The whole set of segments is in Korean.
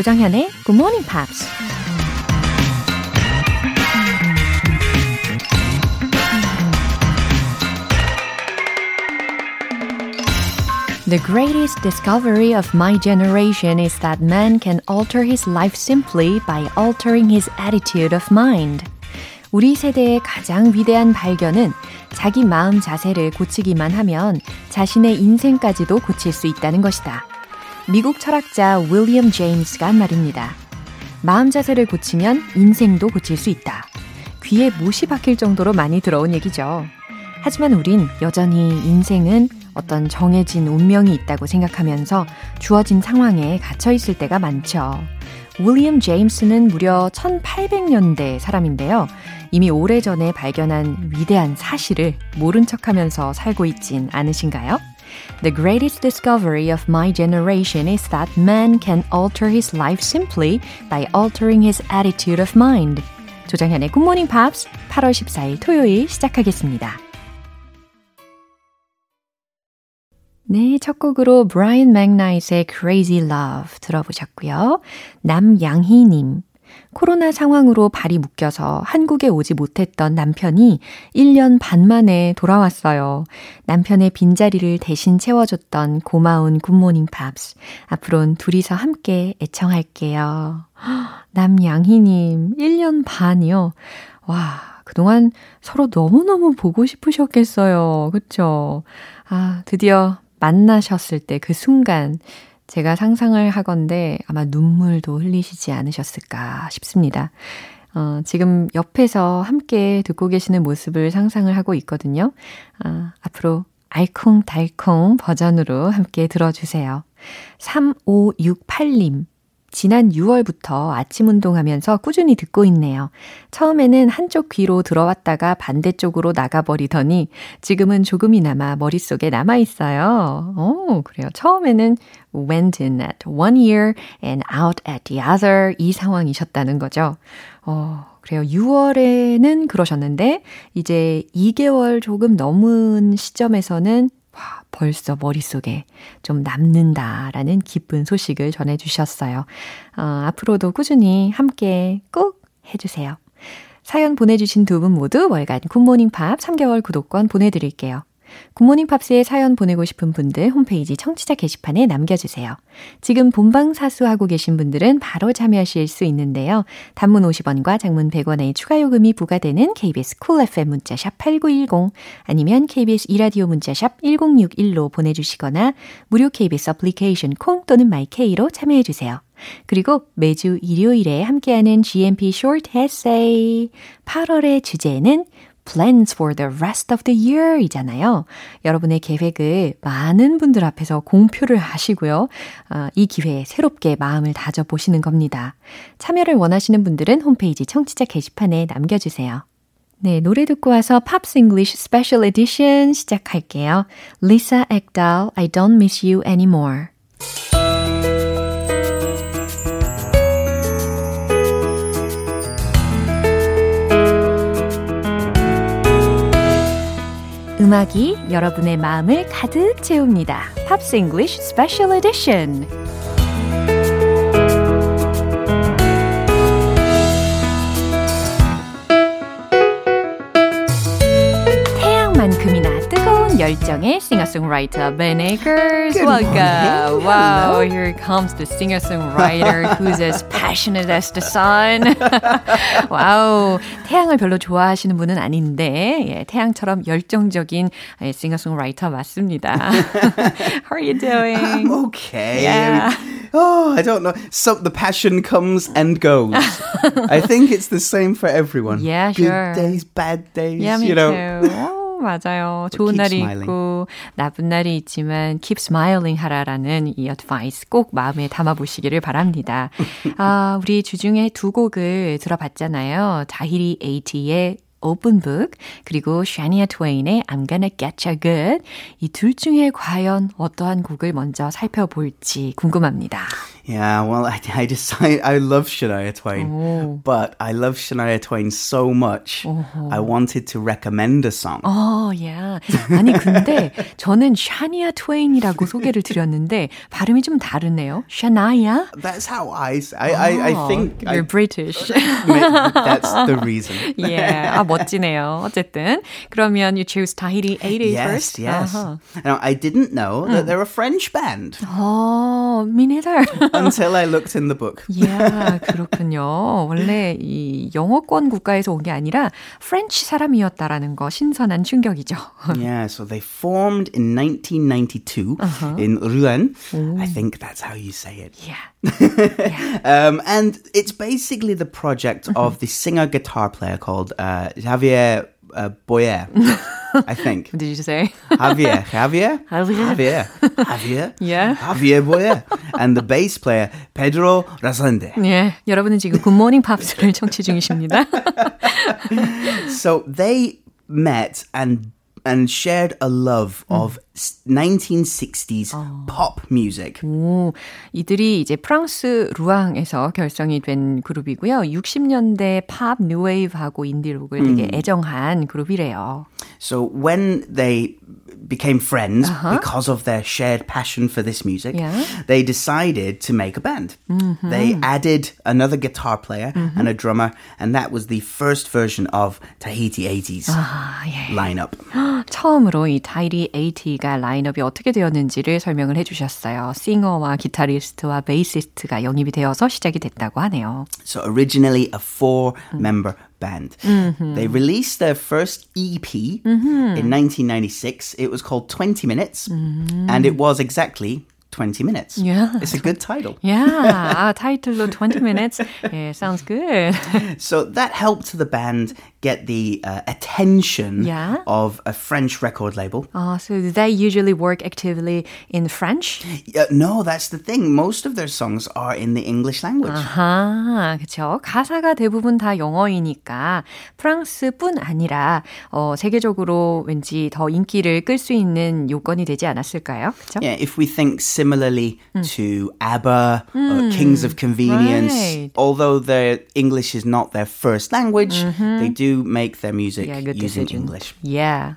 조장현의 Good Morning Pops. The greatest discovery of my generation is that man can alter his life simply by altering his attitude of mind. 우리 세대의 가장 위대한 발견은 자기 마음 자세를 고치기만 하면 자신의 인생까지도 고칠 수 있다는 것이다. 미국 철학자 윌리엄 제임스가 한 말입니다. 마음 자세를 고치면 인생도 고칠 수 있다. 귀에 못이 박힐 정도로 많이 들어온 얘기죠. 하지만 우린 여전히 인생은 어떤 정해진 운명이 있다고 생각하면서 주어진 상황에 갇혀 있을 때가 많죠. 윌리엄 제임스는 무려 1800년대 사람인데요. 이미 오래전에 발견한 위대한 사실을 모른 척 하면서 살고 있진 않으신가요? The greatest discovery of my generation is that man can alter his life simply by altering his attitude of mind. 조장현의 Good Morning Pops 8월 14일 토요일 시작하겠습니다. 네, 첫 곡으로 브라이언 맥나이트의 Crazy Love 들어보셨고요. 남양희님, 코로나 상황으로 발이 묶여서 한국에 오지 못했던 남편이 1년 반 만에 돌아왔어요. 남편의 빈자리를 대신 채워줬던 고마운 굿모닝 팝스. 앞으로는 둘이서 함께 애청할게요. 남양희님, 1년 반이요. 와, 그동안 서로 너무너무 보고 싶으셨겠어요. 그쵸? 아, 드디어 만나셨을 때 그 순간 제가 상상을 하건데 아마 눈물도 흘리시지 않으셨을까 싶습니다. 어, 지금 옆에서 함께 듣고 계시는 모습을 상상을 하고 있거든요. 아, 앞으로 알콩달콩 버전으로 함께 들어주세요. 3568님. 지난 6월부터 아침 운동하면서 꾸준히 듣고 있네요. 처음에는 한쪽 귀로 들어왔다가 반대쪽으로 나가버리더니 지금은 조금이나마 머릿속에 남아있어요. 오, 그래요. 처음에는 went in at one ear and out at the other 이 상황이셨다는 거죠. 어, 그래요. 6월에는 그러셨는데 이제 2개월 조금 넘은 시점에서는 와, 벌써 머릿속에 좀 남는다라는 기쁜 소식을 전해주셨어요. 어, 앞으로도 꾸준히 함께 꼭 해주세요. 사연 보내주신 두 분 모두 월간 굿모닝 팝 3개월 구독권 보내드릴게요. 굿모닝 팝스에 사연 보내고 싶은 분들 홈페이지 청취자 게시판에 남겨주세요. 지금 본방 사수하고 계신 분들은 바로 참여하실 수 있는데요. 단문 50원과 장문 100원의 추가 요금이 부과되는 KBS cool cool FM 문자샵 8910 아니면 KBS 2라디오 문자샵 1061로 보내주시거나 무료 KBS 애플리케이션 콩 또는 my K로 참여해주세요. 그리고 매주 일요일에 함께하는 GMP Short Essay 8월의 주제는 plans for the rest of the year 이잖아요. 여러분의 계획을 많은 분들 앞에서 공표를 하시고요. 어, 이 기회에 새롭게 마음을 다져보시는 겁니다. 참여를 원하시는 분들은 홈페이지 청취자 게시판에 남겨주세요. 네, 노래 듣고 와서 Pops English special edition 시작할게요. Lisa Ekdahl, I Don't Miss You Anymore. 음악이 여러분의 마음을 가득 채웁니다. 팝스 잉글리쉬 스페셜 에디션. 열정의 singer-songwriter Ben Akers. Good Welcome. morning. Wow, Hello. here comes the singer-songwriter who's as passionate as the sun. 와우, 태양을 별로 좋아하시는 분은 아닌데 예, 태양처럼 열정적인 예, singer-songwriter 맞습니다. How are you doing? I'm okay. Yeah. Oh, I don't know. So the passion comes and goes. I think it's the same for everyone. Yeah, Good sure. days, bad days. Yeah, me you know. too. 오, 맞아요. 좋은 날이 smiling. 있고 나쁜 날이 있지만 keep smiling 하라라는 이 advice 꼭 마음에 담아 보시기를 바랍니다. 아, 우리 주중에 두 곡을 들어봤잖아요. 자히리 에이티의 Open Book 그리고 샤니아 트웨인의 I'm Gonna Get You Good 이 둘 중에 과연 어떠한 곡을 먼저 살펴볼지 궁금합니다. Yeah, well, I, I decided I love Shania Twain, but I love Shania Twain so much. I wanted to recommend a song. 어, 야. 아니, 근데 저는 샤니아 트웨인이라고 소개를 드렸는데 발음이 좀 다르네요. 샤나야? That's how I s- I, I, I think I, You're British. that's the reason. 예, 아, 멋지네요. 어쨌든. 그러면 you choose Tahiti 80 Yes, first? yes. 아하. Now, I didn't know that they're a French band 어, me neither. until I looked in the book. 이야, 그렇군요. 원래 이 영어권 국가에서 온 게 아니라 프렌치 사람이었다라는 거 신선한 충격이죠. Yeah, so they formed in 1992 in Rouen. I think that's how you say it. Yeah. Um, and it's basically the project of the singer guitar player called uh, Javier uh, Boyer, I think. Did you say? Javier, Javier, Javier. Javier, Javier, Yeah. Javier Boyer, and the bass player Pedro Razande. 예, 여러분은 지금 굿모닝 팝스를 청취 중이십니다. So they met and and shared a love of s- 1960s pop music. 오, 이들이 이제 프랑스 루앙에서 결성이 된 그룹이고요. 60년대 팝, 뉴웨이브하고 인디록을 되게 애정한 그룹이래요. So when they became friends because of their shared passion for this music, Yeah. they decided to make a band. They added another guitar player and a drummer, and that was the first version of Tahiti 80s 아, 예. lineup. 처음으로 이 타이 리 80가 라인업이 어떻게 되었는지를 설명을 해주셨어요. 싱어와 기타리스트와 베이시스트가 영입이 되어서 시작이 됐다고 하네요. So originally a four-member band. They released their first EP in 1996. It was called 20 Minutes, and it was exactly 20 minutes. Yeah. It's a good title. Yeah, 아, 타이틀로 20 minutes. 예, sounds good. So that helped the band get the uh, attention Yeah. of a French record label. Uh, so they usually work actively in French? Uh, no, that's the thing. Most of their songs are in the English language. 아하, 그쵸. 가사가 대부분 다 영어이니까 프랑스뿐 아니라 어, 세계적으로 왠지 더 인기를 끌 수 있는 요건이 되지 않았을까요? 그쵸? Yeah, if we think similarly to ABBA or Kings of Convenience, Right. although their English is not their first language, they do make their music Yeah, good using decision. English. Yeah.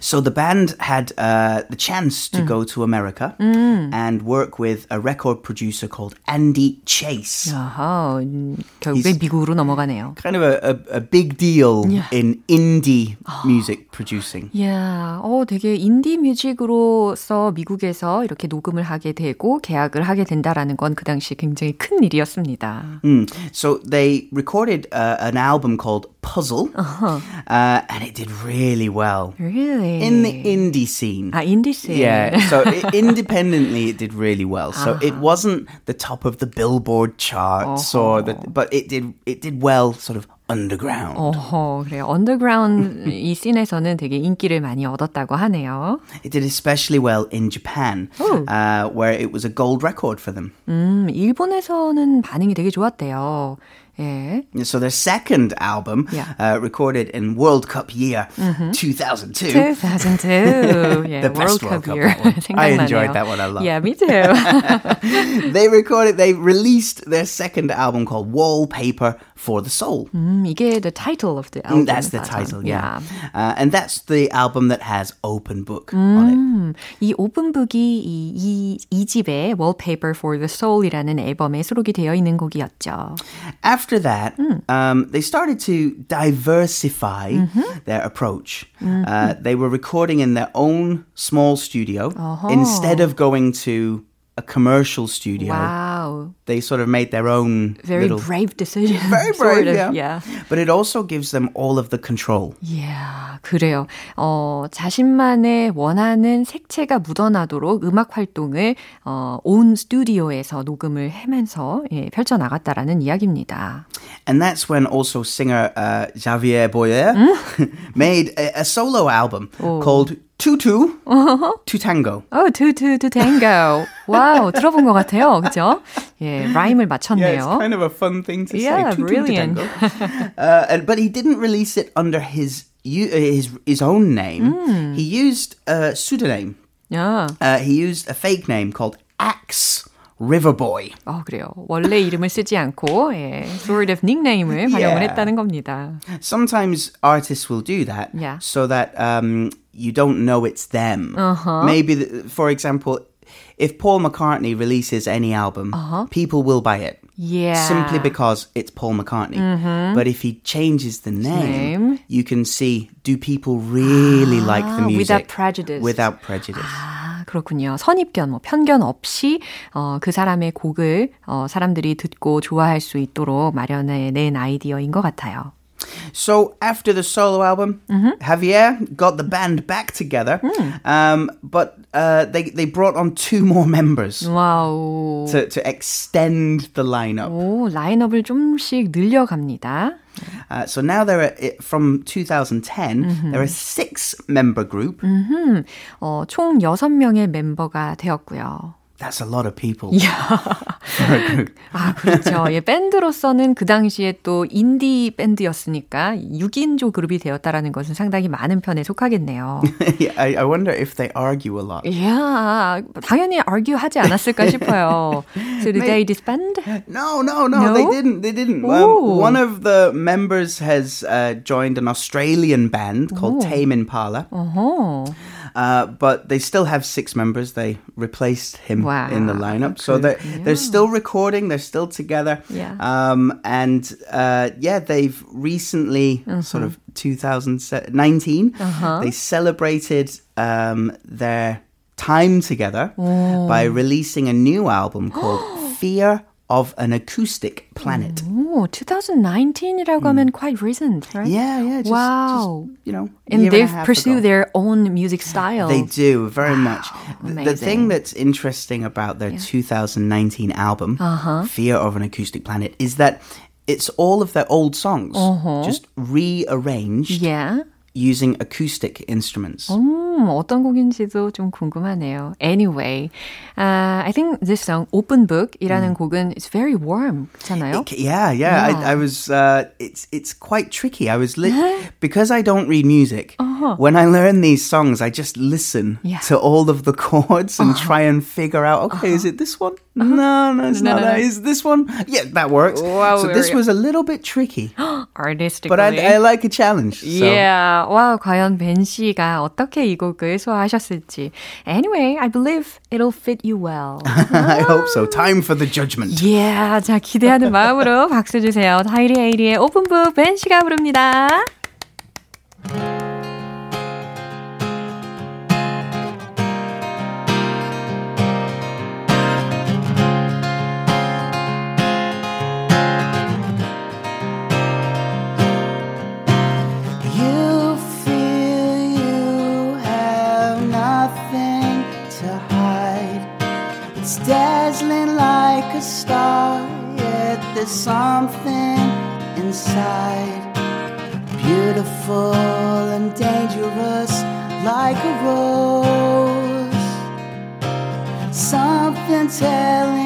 So the band had uh, the chance to go to America and work with a record producer called Andy Chase. 아하, 음, 결국에 He's- 미국으로 넘어가네요. Kind of a, a, a big deal in indie music producing. 야, 어, 되게 인디 뮤직으로서 미국에서 이렇게 녹음을 하게 되고 계약을 하게 된다라는 건 그 당시 굉장히 큰 일이었습니다. Mm. So they recorded uh, an album called Puzzle, uh and it did really well Really? in the indie scene. 아, 인디스. Yeah, so i independently it did really well. So it wasn't the top of the Billboard charts or the, but it did it did well sort of underground. 어허, 그래요. 언더그라운드 이 씬에서는 되게 인기를 많이 얻었다고 하네요. It did especially well in Japan, uh, where it was a gold record for them. 음, 일본에서는 반응이 되게 좋았대요. 예. So their second album, Yeah. uh, recorded in World Cup year 2002. 2002. 예, The best World World Cup Cup, year. that one. I 생각나네요. enjoyed that one a lot. Yeah, me too. they recorded, they released their second album called Wallpaper for the Soul. 음, 이게 the title of the album. Mm, That's the 맞아. title, yeah. Uh, and that's the album that has Open Book on it. 음, 이 오픈북이 이, 이, 이 집에 Wallpaper for the Soul이라는 앨범에 수록이 되어 있는 곡이었죠. After that, um, they started to diversify their approach. Uh, they were recording in their own small studio instead of going to a commercial studio. 와우. They sort of made their own Very little. brave decision. Very sort brave, of, yeah. yeah. But it also gives them all of the control. 이야, 그래요. 어, 자신만의 원하는 색채가 묻어나도록 음악 활동을 어, 온 스튜디오에서 녹음을 하면서 예, 펼쳐나갔다라는 이야기입니다. And that's when also singer uh, Xavier Boyer made a, a solo album called Tutu to Tango. 어, 투투 투 탱고. 와우, 들어본 것 같아요. 그죠? 예, 라임을 맞췄네요. kind of a fun thing to Yeah, say. Tutu brilliant. to Tango. uh, and, but he didn't release it under his u- uh, his his own name. He used a pseudonym. 야, Uh, he used a fake name called Axe Riverboy. 어, 그래요. 원래 이름을 쓰지 않고 예, sort of nickname을 활용을 Yeah. 했다는 겁니다. Sometimes artists will do that Yeah. so that um, you don't know it's them. Maybe, the, for example, if Paul McCartney releases any album, people will buy it. Yeah. Simply because it's Paul McCartney. But if he changes the name, name. you can see do people really like the music without prejudice. Without prejudice. 아, 그렇군요. 선입견, 뭐 편견 없이 어, 그 사람의 곡을 어, 사람들이 듣고 좋아할 수 있도록 마련해 낸 아이디어인 것 같아요. So after the solo album, Javier got the band back together, um, but uh, they they brought on two more members 와우. to to extend the lineup. 오, 라인업을 좀씩 늘려갑니다. Uh, so now they're a, from 2010. They're a six member group. 어, 총 6명의 멤버가 되었고요. That's a lot of people for a group. 아, 그렇죠. 예, 밴드로서는 그 당시에 또 인디 밴드였으니까 6인조 그룹이 되었다라는 것은 상당히 많은 편에 속하겠네요. yeah, I, I wonder if they argue a lot. 이야, 당연히 argue 하지 않았을까 싶어요. So did they disband? No, no, no, No? they didn't. They didn't. Ooh. Um, one of the members has uh, joined an Australian band called Tame Impala. 어허. Uh, but they still have six members. They replaced him Wow. in the lineup, so they're they're still recording. They're still together. Yeah. Um, and uh, yeah, they've recently sort of 2019. They celebrated um, their time together by releasing a new album called Fear of an Acoustic Planet. 오, 2019이라고 하면 quite recent, right? Yeah, yeah. Just, Wow. just, you know, And year they've a half pursued ago. their own music style. They do very much. The- The amazing. thing that's interesting about their 2019 album, Uh-huh. Fear of an Acoustic Planet, is that it's all of their old songs just rearranged Yeah. using acoustic instruments. 음, 어떤 곡인지도 좀 궁금하네요. Anyway, uh, I think this song Open Book이라는 곡은 it's very warm, 그렇잖아요? It- yeah, yeah. Yeah. I, I was. Uh, it's it's quite tricky. I was li- because I don't read music. When I learn these songs, I just listen Uh-huh. Yeah. Uh-huh. to all of the chords and try and figure out. Okay, is it this one? No, no, it's No, not no, that. no. Is this one? Yeah, that works. Wow, so this was a little bit tricky, Artistically. but I, I like a challenge. So. Yeah. 와, 과연 벤 씨가 어떻게 이 곡을 소화하셨을지. Anyway, I believe it'll fit you well. I hope so. Time for the judgment. yeah. 자, 기대하는 마음으로 박수 주세요. 타이리 에이리의 오픈북 벤 씨가 부릅니다. Star, yet there's something inside. Beautiful and dangerous like a rose. Something telling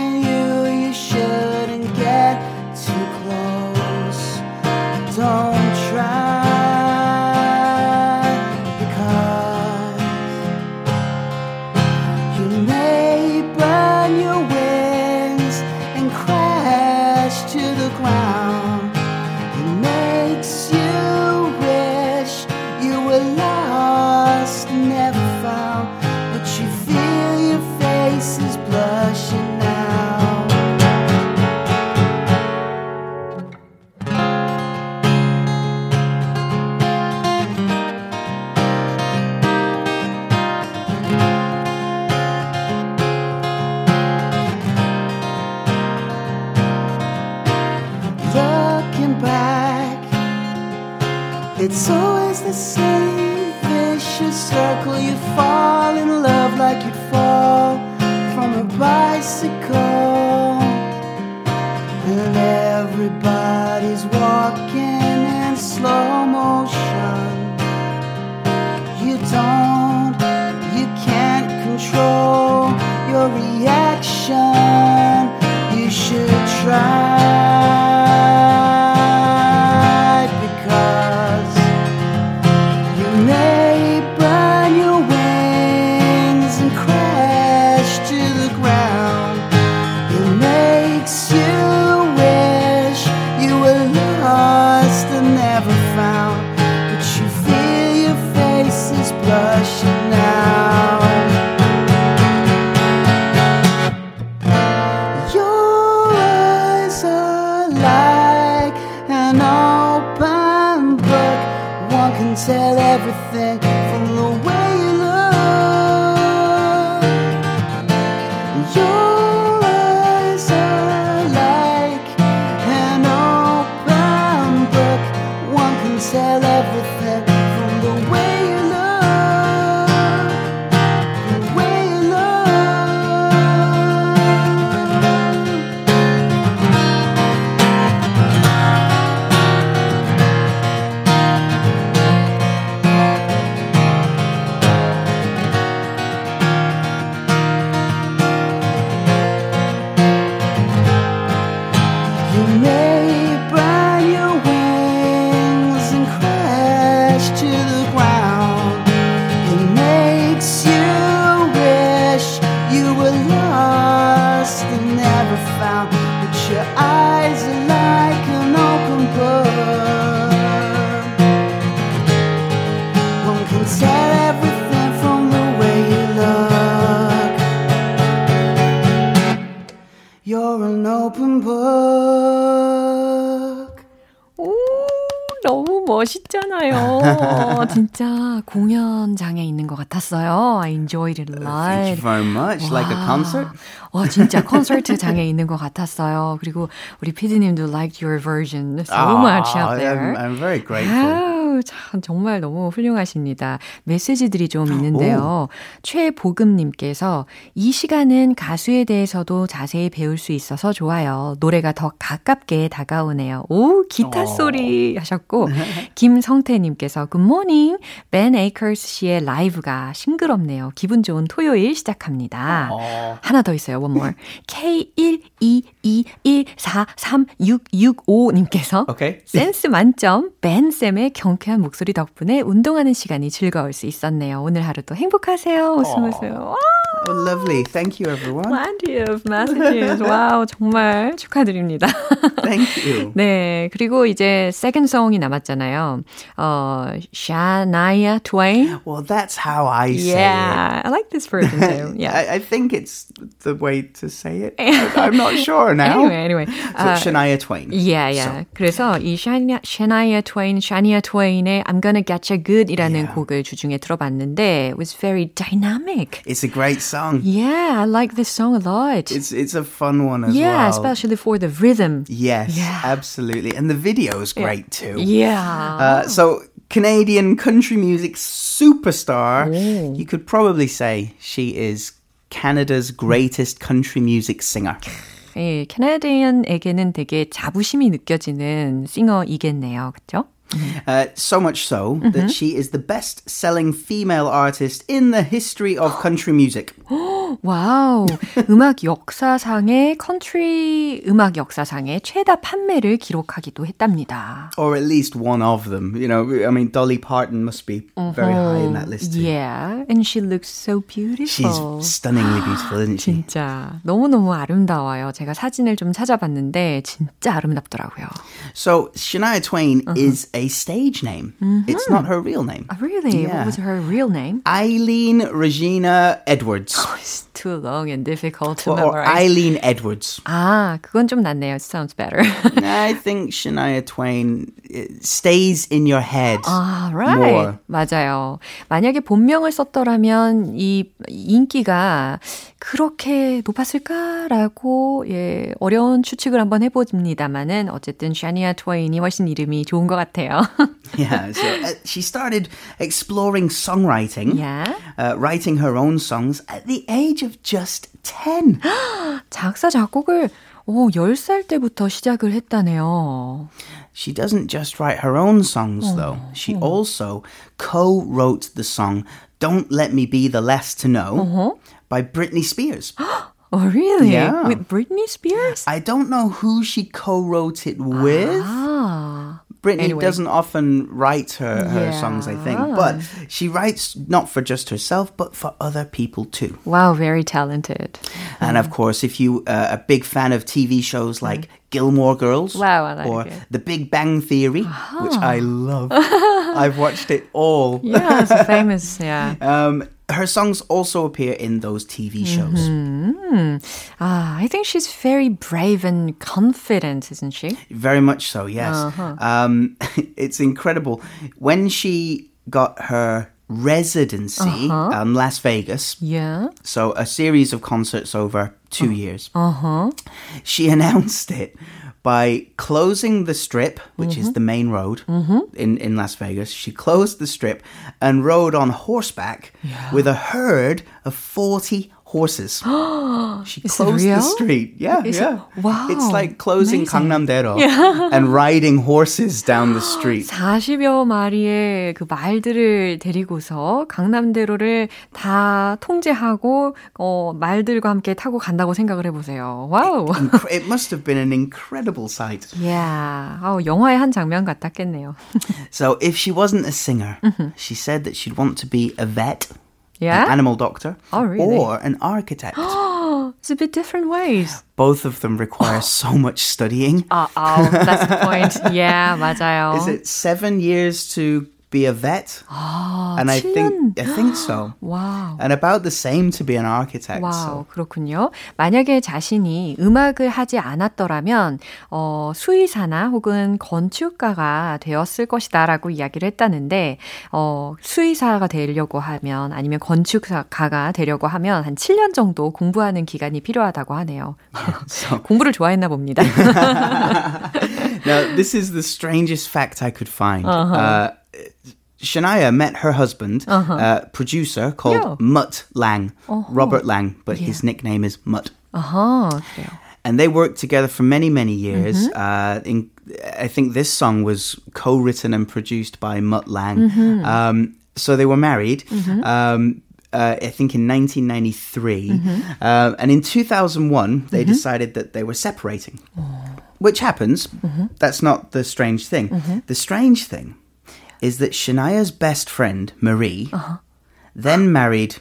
멋있잖아요. 진짜 공연장에 있는 것 같았어요. I enjoyed it lot. Thank you very much. Like a concert? 와, 진짜 콘서트장에 있는 것 같았어요. 그리고 우리 피디님도 liked your version so much out there. I'm, I'm very grateful. 아우, 참 정말 너무 훌륭하십니다. 메시지들이 좀 있는데요. 최보금님께서 이 시간은 가수에 대해서도 자세히 배울 수 있어서 좋아요. 노래가 더 가깝게 다가오네요. 오, 기타 소리 하셨고 김성태님께서 굿모닝 벤 에이커스 씨의 라이브가 싱그럽네요. 기분 좋은 토요일 시작합니다. 하나 더 있어요. One more. K122143665님께서 Okay. 센스 만점 벤쌤의 경쾌한 목소리 덕분에 운동하는 시간이 즐거울 수 있었네요. 오늘 하루도 행복하세요. 웃으면서요. Oh, lovely. Thank you, everyone. plenty of messages. Wow, 정말 축하드립니다. Thank you. 네, 그리고 이제 second song이 남았잖아요. 어, Shania Twain. Well, that's how I say Yeah, I like this version too. it. Yeah. I, I think it's the way to say it. I, I'm not sure now. Anyway, anyway. So, 아, Shania Twain. Yeah, yeah. 그래서 이 샤니아, 샤니아 트웨인, 샤니아 트웨인의 I'm Gonna Get You Good이라는 Yeah. 곡을 주중에 들어봤는데 it was very dynamic. It's a great song. Yeah, I like this song a lot. It's it's a fun one as yeah, well. especially for the rhythm. Yes, Yeah. absolutely. And the video is great too. Yeah. Uh, so, Canadian country music superstar. You could probably say she is Canada's greatest country music singer. 예, 캐나디언에게는 되게 자부심이 느껴지는 싱어이겠네요. 그렇죠? Uh, so much so that she is the best selling female artist in the history of country music. 와우. 음악 역사상의 컨트리 음악 역사상의 최다 판매를 기록하기도 했답니다. Or at least one of them. You know, I mean, Dolly Parton must be very high in that list too. Yeah, and she looks so beautiful. She's stunningly beautiful, isn't she? 진짜 너무너무 아름다워요. 제가 사진을 좀 찾아봤는데 진짜 아름답더라고요. So, Shania Twain is a stage name. It's not her real name. Ah, really? Yeah. What was her real name? Eileen Regina Edwards. Christ. Too long and difficult to or, or memorize. Eileen Edwards. 아, 그건 좀 낫네요. It sounds better. I think Shania Twain uh, stays in your head 아, right. more. 맞아요. 만약에 본명을 썼더라면 이 인기가 그렇게 높았을까라고 예, 어려운 추측을 한번 해봅니다만은 어쨌든 샤니아 트웨인이 훨씬 이름이 좋은 것 같아요. Yeah, so uh, she started exploring songwriting, yeah. uh, writing her own songs at the age of just 10. 작사 작곡을 오, 10살 때부터 시작을 했다네요. She doesn't just write her own songs, though. She also co wrote the song Don't Let Me Be the Less to Know by Britney Spears. Oh, really? Yeah. With Britney Spears? I don't know who she co wrote it with. 아, Britney Anyway. doesn't often write her, her songs, I think, Yeah. but she writes not for just herself, but for other people too. wow, very talented. And of course, if you uh, are a big fan of TV shows like Gilmore Girls Wow, like or it. The Big Bang Theory, which I love, I've watched it all. Yeah, so famous. Yeah. Um, her songs also appear in those TV shows. Mm-hmm. Ah, I think she's very brave and confident, isn't she? Very much so, yes. Uh-huh. Um, it's incredible. When she got her residency uh-huh. um, Las Vegas. Yeah. So a series of concerts over two uh, years. Uh-huh. She announced it by closing the strip, which mm-hmm. is the main road mm-hmm. in, in Las Vegas. She closed the strip and rode on horseback yeah. with a herd of 40 horses. she closed the street. Yeah, Is yeah. It? Wow. It's like closing 강남대로 yeah. and riding horses down the street. 40여 마리의 그 말들을 데리고서 강남대로를 다 통제하고 어, 말들과 함께 타고 간다고 생각을 해 보세요. 와우. It must have been an incredible sight. Yeah. 어, 영화의 한 장면 같았겠네요. so if she wasn't a singer, she said that she'd want to be a vet. Yeah? An animal doctor. Oh, really? Or an architect. it's a bit different ways. Both of them require so much studying. Uh oh, that's the point. Yeah, 맞아요. Is it seven years to be a vet. 아, and I 7년. think I think so. wow. And about the same to be an architect. 와우, so. 그렇군요. 만약에 자신이 음악을 하지 않았더라면 어, 수의사나 혹은 건축가가 되었을 것이다라고 이야기를 했다는데 어, 수의사가 되려고 하면 아니면 건축가가 되려고 하면 한 7년 정도 공부하는 기간이 필요하다고 하네요. so. 공부를 좋아했나 봅니다. now, this is the strangest fact I could find. Uh-huh. Uh, Shania met her husband, uh-huh. uh, producer called yeah. Mutt Lang, uh-huh. Robert Lang, but yeah. his nickname is Mutt. Uh-huh. And they worked together for many, many years. Mm-hmm. Uh, in, I think this song was co-written and produced by Mutt Lang. Mm-hmm. Um, so they were married. Mm-hmm. Um, uh, I think in 1993. Mm-hmm. Uh, and in 2001, they mm-hmm. decided that they were separating, oh. which happens. Mm-hmm. That's not the strange thing. The strange thing is that Shania's best friend, Marie, uh-huh. then married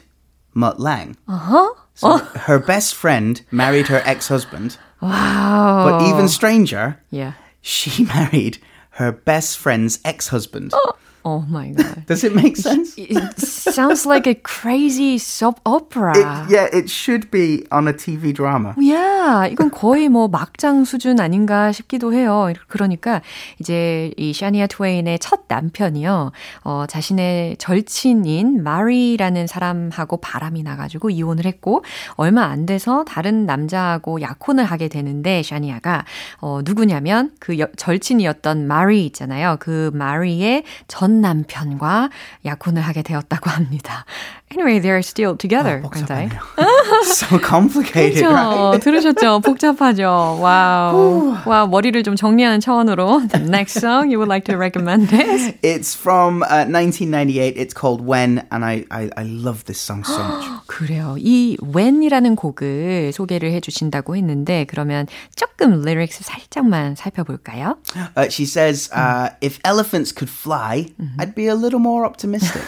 Mutt Lang. Uh-huh. So oh. her best friend married her ex-husband. Wow. But even stranger, yeah. she married her best friend's ex-husband. Oh. Oh my god. Does it make sense? It sounds like a crazy soap opera. It, yeah, it should be on a TV drama. Yeah, 이건 거의 뭐 막장 수준 아닌가 싶기도 해요. 그러니까 이제 이 샤니아 트웨인의 첫 남편이요. 어, 자신의 절친인 마리라는 사람하고 바람이 나가지고 이혼을 했고 얼마 안 돼서 다른 남자하고 약혼을 하게 되는데 샤니아가 어, 누구냐면 그 여, 절친이었던 마리 있잖아요. 그 마리의 전전 남편과 약혼을 하게 되었다고 합니다. Anyway, they're still together, 아, aren't they? so complicated, 그렇죠? right? 들으셨죠? 복잡하죠. 와우. 와, 머리를 좀 정리하는 차원으로 the next song you would like to recommend is? It's from uh, 1998. It's called When and I, I, I love this song so much. 그래요. 이 When이라는 곡을 소개를 해 주신다고 했는데 그러면 조금 lyrics 살짝만 살펴볼까요? Uh, she says, uh, if elephants could fly, I'd be a little more optimistic.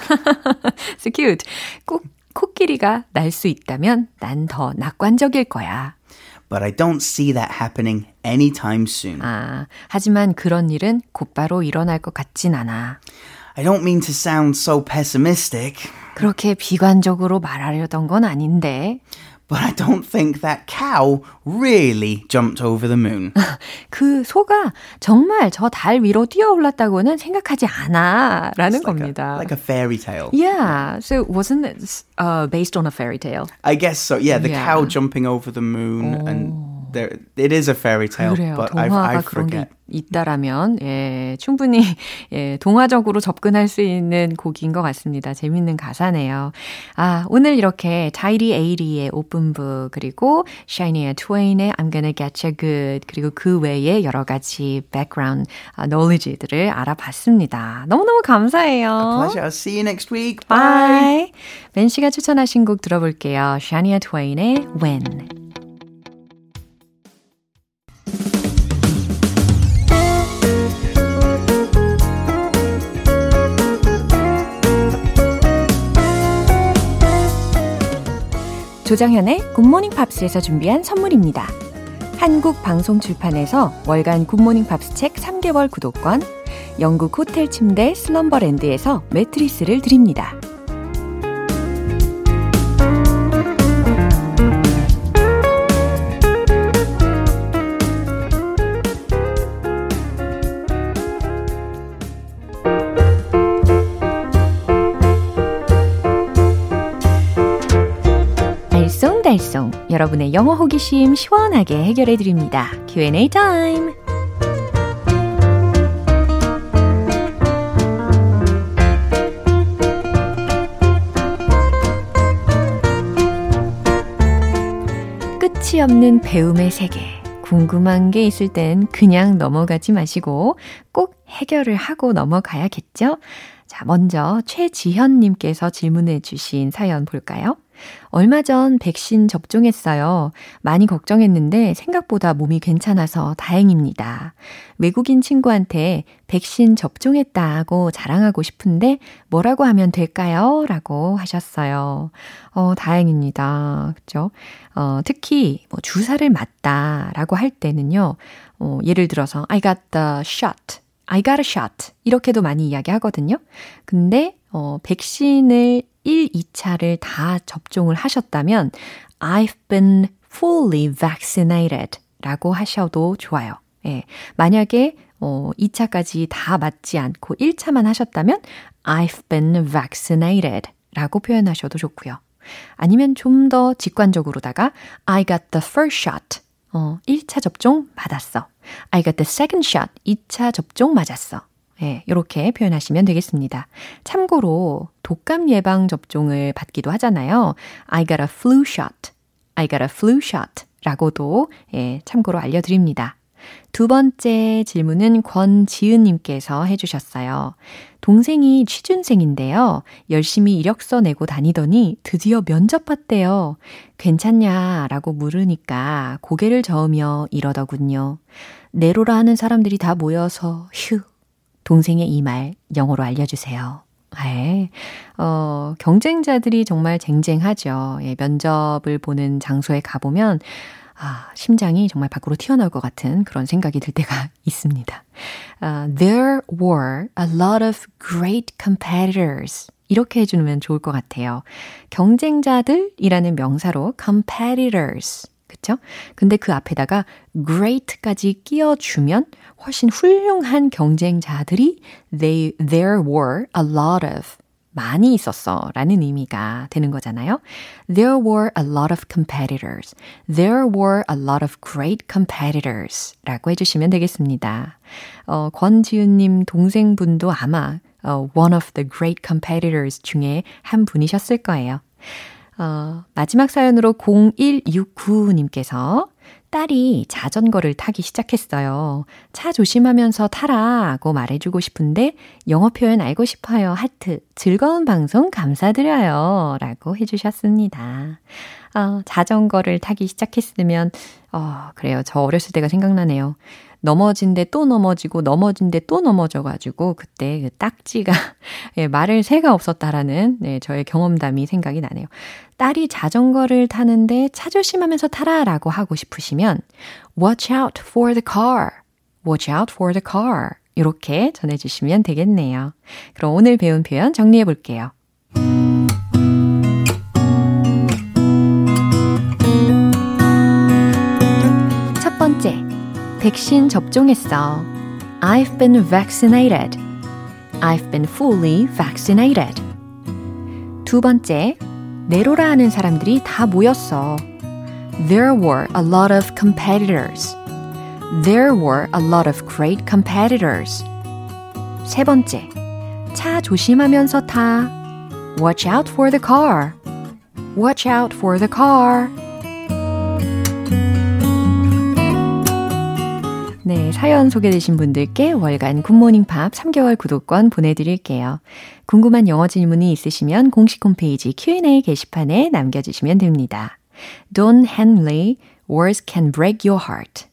so cute. 꼭 코끼리가 날 수 있다면 난 더 낙관적일 거야. But I don't see that happening anytime soon. 아, 하지만 그런 일은 곧바로 일어날 것 같진 않아. I don't mean to sound so pessimistic. 그렇게 비관적으로 말하려던 건 아닌데. But I don't think that cow really jumped over the moon. 그 소가 정말 저 달 위로 뛰어올랐다고는 생각하지 않아. 라는 like 겁니다. A, like a fairy tale. Yeah. So wasn't it uh, based on a fairy tale? I guess so. Yeah, the yeah. cow jumping over the moon oh. and there, it is a fairy tale, 그래요. but 동화가 I, I forget. 게 있다라면 예, 충분히 예, 동화적으로 접근할 수 있는 곡인 것 같습니다. 재밌는 가사네요. 아, 오늘 이렇게 타이리 에이리의 오픈북 그리고 샤이니의 트웨인의 I'm Gonna Get You Good 그리고 그 외에 여러 가지 background knowledge들을 알아봤습니다. 너무너무 감사해요. A pleasure. I'll see you next week. Bye. 벤 씨가 추천하신 곡 들어볼게요. 샤니아 트웨인의 When. 조장현의 굿모닝 팝스에서 준비한 선물입니다. 한국 방송 출판에서 월간 굿모닝 팝스 책 3개월 구독권, 영국 호텔 침대 슬럼버랜드에서 매트리스를 드립니다. 여러분의 영어 호기심 시원하게 해결해 드립니다. Q&A 타임. 끝이 없는 배움의 세계. 궁금한 게 있을 땐 그냥 넘어가지 마시고 꼭 해결을 하고 넘어가야겠죠? 자, 먼저 최지현님께서 질문해 주신 사연 볼까요? 얼마 전 백신 접종했어요. 많이 걱정했는데 생각보다 몸이 괜찮아서 다행입니다. 외국인 친구한테 백신 접종했다고 자랑하고 싶은데 뭐라고 하면 될까요? 라고 하셨어요. 어, 다행입니다. 그죠? 어, 특히 뭐 주사를 맞다 라고 할 때는요. 어, 예를 들어서 I got the shot. I got a shot. 이렇게도 많이 이야기하거든요. 근데 어, 백신을 1, 2차를 다 접종을 하셨다면 I've been fully vaccinated 라고 하셔도 좋아요. 예. 만약에 어, 2차까지 다 맞지 않고 1차만 하셨다면 I've been vaccinated 라고 표현하셔도 좋고요. 아니면 좀 더 직관적으로다가 I got the first shot. 어, 1차 접종 받았어. I got the second shot. 2차 접종 맞았어. 예, 이렇게 표현하시면 되겠습니다. 참고로 독감 예방 접종을 받기도 하잖아요. I got a flu shot. I got a flu shot. 라고도 예, 참고로 알려드립니다. 두 번째 질문은 권지은님께서 해주셨어요. 동생이 취준생인데요. 열심히 이력서 내고 다니더니 드디어 면접 봤대요. 괜찮냐? 라고 물으니까 고개를 저으며 이러더군요. 내로라 하는 사람들이 다 모여서 휴 동생의 이 말 영어로 알려주세요. 네. 어, 경쟁자들이 정말 쟁쟁하죠. 예, 면접을 보는 장소에 가보면, 아, 심장이 정말 밖으로 튀어나올 것 같은 그런 생각이 들 때가 있습니다. Uh, there were a lot of great competitors. 이렇게 해주면 좋을 것 같아요. 경쟁자들이라는 명사로 competitors. 그쵸? 근데 그 앞에다가 great까지 끼워주면 훨씬 훌륭한 경쟁자들이 they, there were a lot of 많이 있었어 라는 의미가 되는 거잖아요. There were a lot of competitors. There were a lot of great competitors 라고 해주시면 되겠습니다. 어, 권지윤님 동생분도 아마 어, one of the great competitors 중에 한 분이셨을 거예요. 어, 마지막 사연으로 0169님께서 딸이 자전거를 타기 시작했어요. 차 조심하면서 타라고 말해주고 싶은데 영어 표현 알고 싶어요. 하트. 즐거운 방송 감사드려요. 라고 해주셨습니다. 어, 자전거를 타기 시작했으면, 어, 그래요. 저 어렸을 때가 생각나네요. 넘어진 데 또 넘어지고 넘어진 데 또 넘어져가지고 그때 그 딱지가 예, 말을 새가 없었다라는 네, 저의 경험담이 생각이 나네요. 딸이 자전거를 타는데 차 조심하면서 타라라고 하고 싶으시면 Watch out for the car. Watch out for the car. 이렇게 전해주시면 되겠네요. 그럼 오늘 배운 표현 정리해 볼게요. 첫 번째. 백신 접종했어. I've been vaccinated. I've been fully vaccinated. 두 번째, 내로라 하는 사람들이 다 모였어. There were a lot of competitors. There were a lot of great competitors. 세 번째, 차 조심하면서 타. Watch out for the car. Watch out for the car. 네, 사연 소개되신 분들께 월간 굿모닝 팝 3개월 구독권 보내드릴게요. 궁금한 영어 질문이 있으시면 공식 홈페이지 Q&A 게시판에 남겨주시면 됩니다. Don Henley, Words Can Break Your Heart.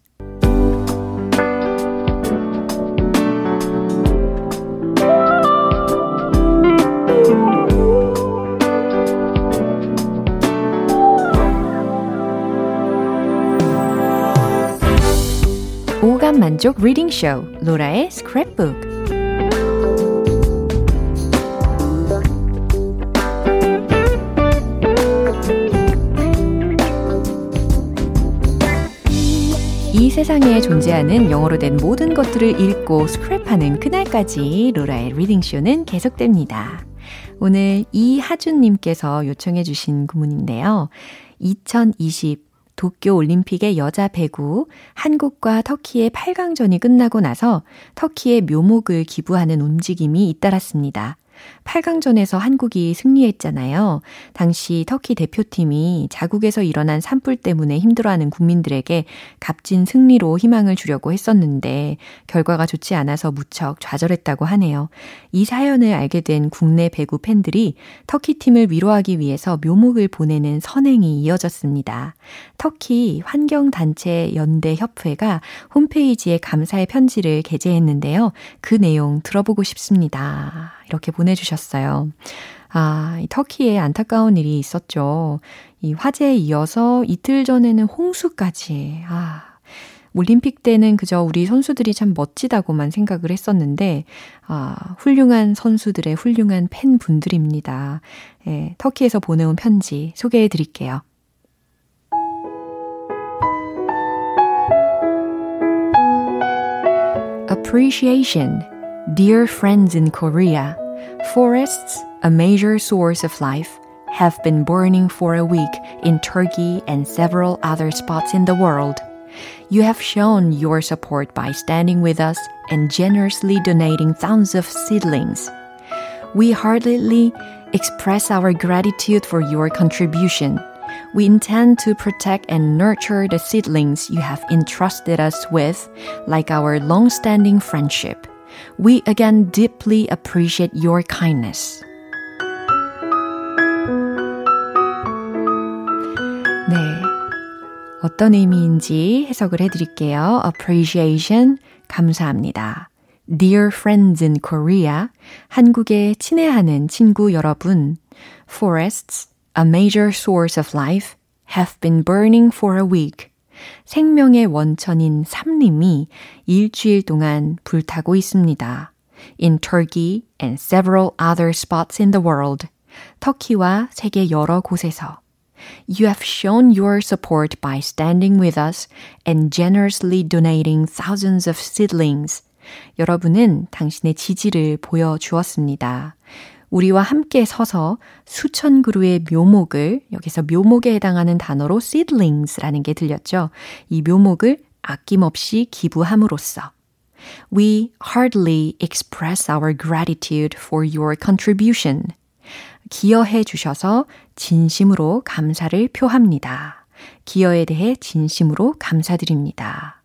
만족 reading show 로라의 스크랩북 이 세상에 존재하는 영어로 된 모든 것들을 읽고 스크랩하는 그날까지 로라의 reading show는 계속됩니다. 오늘 이하준님께서 요청해 주신 구문인데요. 2020 도쿄 올림픽의 여자 배구 한국과 터키의 8강전이 끝나고 나서 터키의 묘목을 기부하는 움직임이 잇따랐습니다. 8강전에서 한국이 승리했잖아요. 당시 터키 대표팀이 자국에서 일어난 산불 때문에 힘들어하는 국민들에게 값진 승리로 희망을 주려고 했었는데 결과가 좋지 않아서 무척 좌절했다고 하네요. 이 사연을 알게 된 국내 배구 팬들이 터키 팀을 위로하기 위해서 묘목을 보내는 선행이 이어졌습니다. 터키 환경단체 연대협회가 홈페이지에 감사의 편지를 게재했는데요. 그 내용 들어보고 싶습니다. 이렇게 보내주셨 어요. 아, 터키에 안타까운 일이 있었죠. 이 화재에 이어서 이틀 전에는 홍수까지. 아, 올림픽 때는 그저 우리 선수들이 참 멋지다고만 생각을 했었는데, 아, 훌륭한 선수들의 훌륭한 팬분들입니다. 예, 터키에서 보내온 편지 소개해 드릴게요. appreciation Dear friends in Korea, forests, a major source of life, have been burning for a week in Turkey and several other spots in the world. You have shown your support by standing with us and generously donating thousands of seedlings. We heartily express our gratitude for your contribution. We intend to protect and nurture the seedlings you have entrusted us with, like our long standing friendship. We again deeply appreciate your kindness. 네. 어떤 의미인지 해석을 해드릴게요. appreciation, 감사합니다. Dear friends in Korea, 한국에 친애하는 친구 여러분, forests, a major source of life, have been burning for a week. 생명의 원천인 삼림이 일주일 동안 불타고 있습니다. In Turkey and several other spots in the world. 터키와 세계 여러 곳에서. You have shown your support by standing with us and generously donating thousands of seedlings. 여러분은 당신의 지지를 보여주었습니다. 우리와 함께 서서 수천 그루의 묘목을 여기서 묘목에 해당하는 단어로 seedlings라는 게 들렸죠. 이 묘목을 아낌없이 기부함으로써 We heartily express our gratitude for your contribution. 기여해 주셔서 진심으로 감사를 표합니다. 기여에 대해 진심으로 감사드립니다.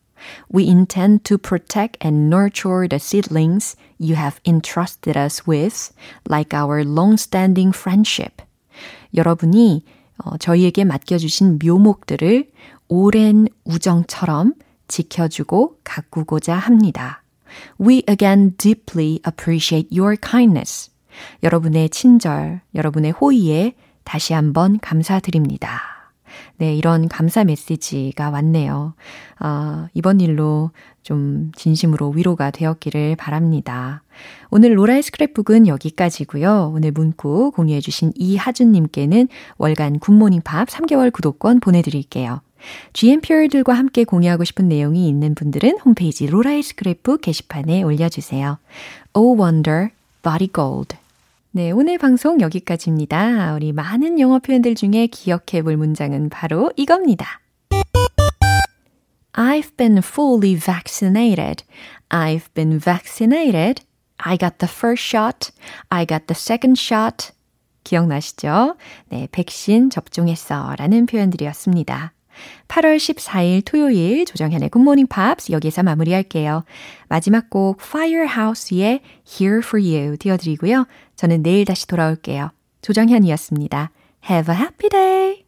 We intend to protect and nurture the seedlings you have entrusted us with, like our long-standing friendship. 여러분이 어, 저희에게 맡겨주신 묘목들을 오랜 우정처럼 지켜주고 가꾸고자 합니다. We again deeply appreciate your kindness. 여러분의 친절, 여러분의 호의에 다시 한번 감사드립니다. 네, 이런 감사 메시지가 왔네요. 아, 이번 일로 좀 진심으로 위로가 되었기를 바랍니다. 오늘 로라의 스크랩북은 여기까지고요. 오늘 문구 공유해 주신 이하준 님께는 월간 굿모닝 팝 3개월 구독권 보내 드릴게요. GMPR들과 함께 공유하고 싶은 내용이 있는 분들은 홈페이지 로라의 스크랩북 게시판에 올려 주세요. Oh Wonder, Body Gold. 네, 오늘 방송 여기까지입니다. 우리 많은 영어 표현들 중에 기억해 볼 문장은 바로 이겁니다. I've been fully vaccinated. I've been vaccinated. I got the first shot. I got the second shot. 기억나시죠? 네, 백신 접종했어. 라는 표현들이었습니다. 8월 14일 토요일 조정현의 굿모닝 팝스 여기서 마무리할게요. 마지막 곡 Firehouse의 Here for You 띄워드리고요. 저는 내일 다시 돌아올게요. 조정현이었습니다. Have a happy day!